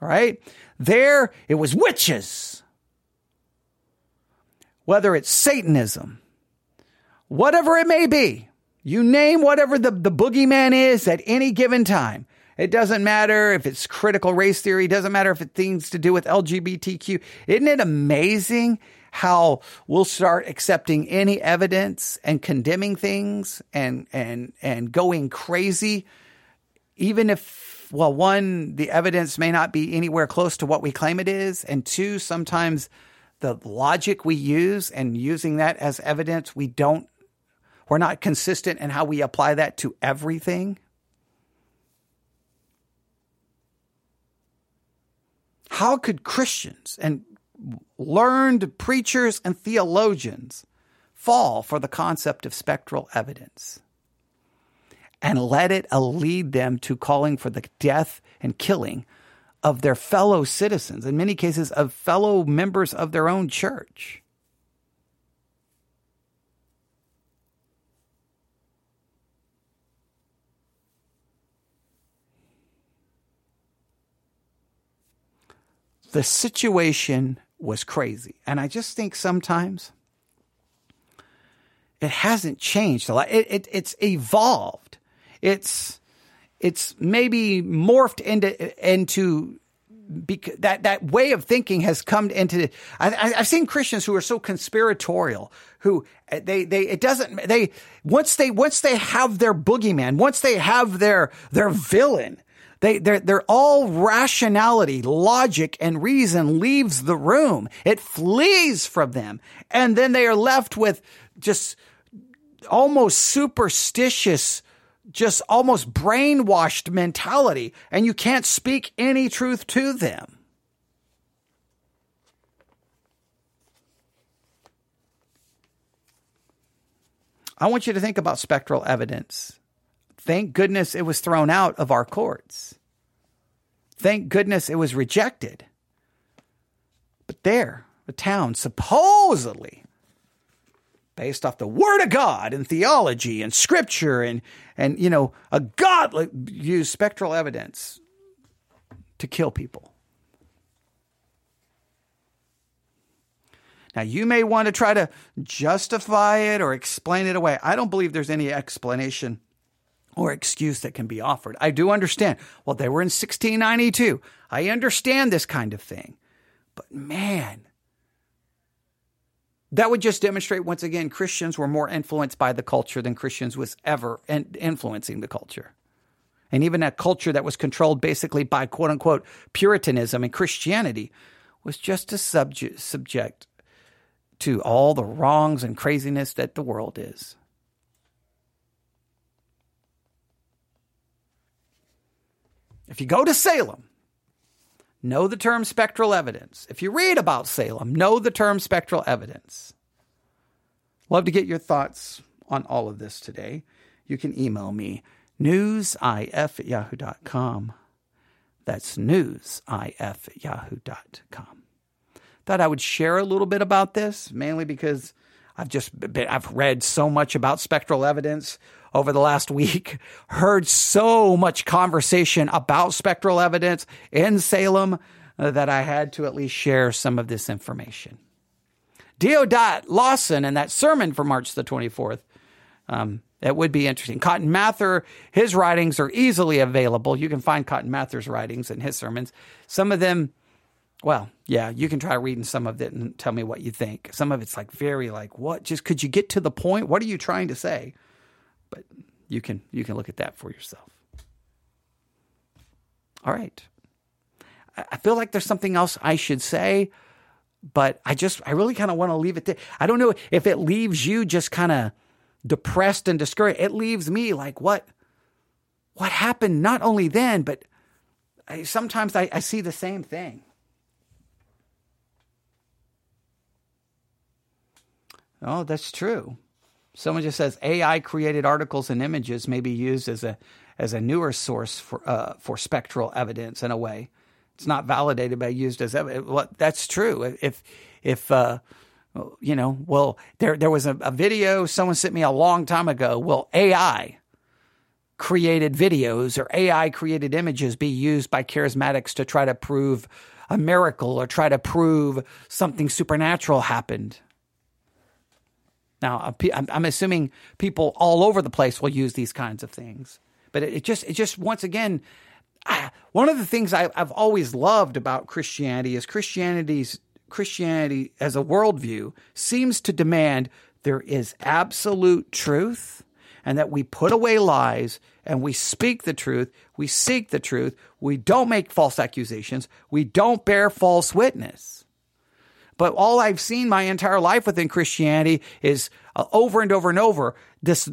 right? There, it was witches, whether it's Satanism, whatever it may be, you name whatever the, the boogeyman is at any given time. It doesn't matter if it's critical race theory, it doesn't matter if it's things to do with LGBTQ. Isn't it amazing how we'll start accepting any evidence and condemning things and and and going crazy even if well one the evidence may not be anywhere close to what we claim it is and two sometimes the logic we use and using that as evidence, we don't, we're not consistent in how we apply that to everything. How could Christians and learned preachers and theologians fall for the concept of spectral evidence and let it lead them to calling for the death and killing of their fellow citizens, in many cases, of fellow members of their own church. The situation was crazy. And I just think sometimes it hasn't changed a lot. It, it, it's evolved. It's it's maybe morphed into into that that way of thinking has come into. I, have seen Christians who are so conspiratorial, who uh, they they it doesn't they once they once they have their boogeyman, once they have their their villain, they they're they're all rationality, logic, and reason leaves the room. It flees from them, and then they are left with just almost superstitious just almost brainwashed mentality, and you can't speak any truth to them. I want you to think about spectral evidence. Thank goodness it was thrown out of our courts. Thank goodness it was rejected. But there, the town supposedly based off the word of God and theology and scripture and, and, you know, a God use spectral evidence to kill people. Now, you may want to try to justify it or explain it away. I don't believe there's any explanation or excuse that can be offered. I do understand. Well, they were in 1692. I understand this kind of thing. But man, that would just demonstrate once again Christians were more influenced by the culture than Christians was ever influencing the culture. And even that culture that was controlled basically by quote unquote Puritanism and Christianity was just as subject, subject to all the wrongs and craziness that the world is. If you go to Salem, know the term spectral evidence. If you read about Salem, know the term spectral evidence. Love to get your thoughts on all of this today. you can email me newsif at yahoo.com. That's newsif at yahoo.com. Thought I would share a little bit about this, mainly because I've just been, I've read so much about spectral evidence over the last week, heard so much conversation about spectral evidence in Salem uh, that I had to at least share some of this information. Deodat Lawson and that sermon for March the 24th. Um, it would be interesting. Cotton Mather, his writings are easily available. You can find Cotton Mather's writings and his sermons. Some of them, well, yeah, you can try reading some of it and tell me what you think. Some of it's like very like, what? Just could you get to the point? What are you trying to say? But you can you can look at that for yourself. All right. I feel like there's something else I should say, but I just I really kind of want to leave it there. I don't know if it leaves you just kind of depressed and discouraged. It leaves me like what what happened not only then, but I, sometimes I, I see the same thing. Oh, that's true. Someone just says AI created articles and images may be used as a as a newer source for uh, for spectral evidence in a way. It's not validated, but used as evidence. Well, that's true. If if uh, you know, well, there there was a, a video someone sent me a long time ago. Will AI created videos or AI created images be used by charismatics to try to prove a miracle or try to prove something supernatural happened? Now, I'm assuming people all over the place will use these kinds of things, but it just, it just once again, ah, one of the things I, have always loved about Christianity is Christianity's Christianity as a worldview seems to demand there is absolute truth and that we put away lies and we speak the truth, we seek the truth, we don't make false accusations, we don't bear false witness. But all I've seen my entire life within Christianity is uh, over and over and over this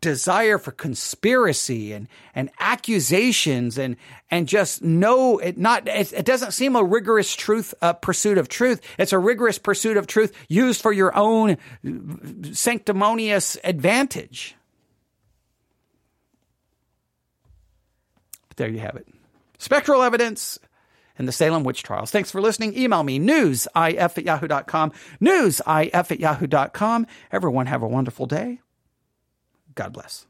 desire for conspiracy and, and accusations and, and just no, it not, it, it doesn't seem a rigorous truth, uh, pursuit of truth. It's a rigorous pursuit of truth used for your own sanctimonious advantage. There you have it. Spectral evidence and the Salem witch trials. Thanks for listening. Email me newsif at yahoo.com. Newsif at yahoo.com. Everyone have a wonderful day. God bless.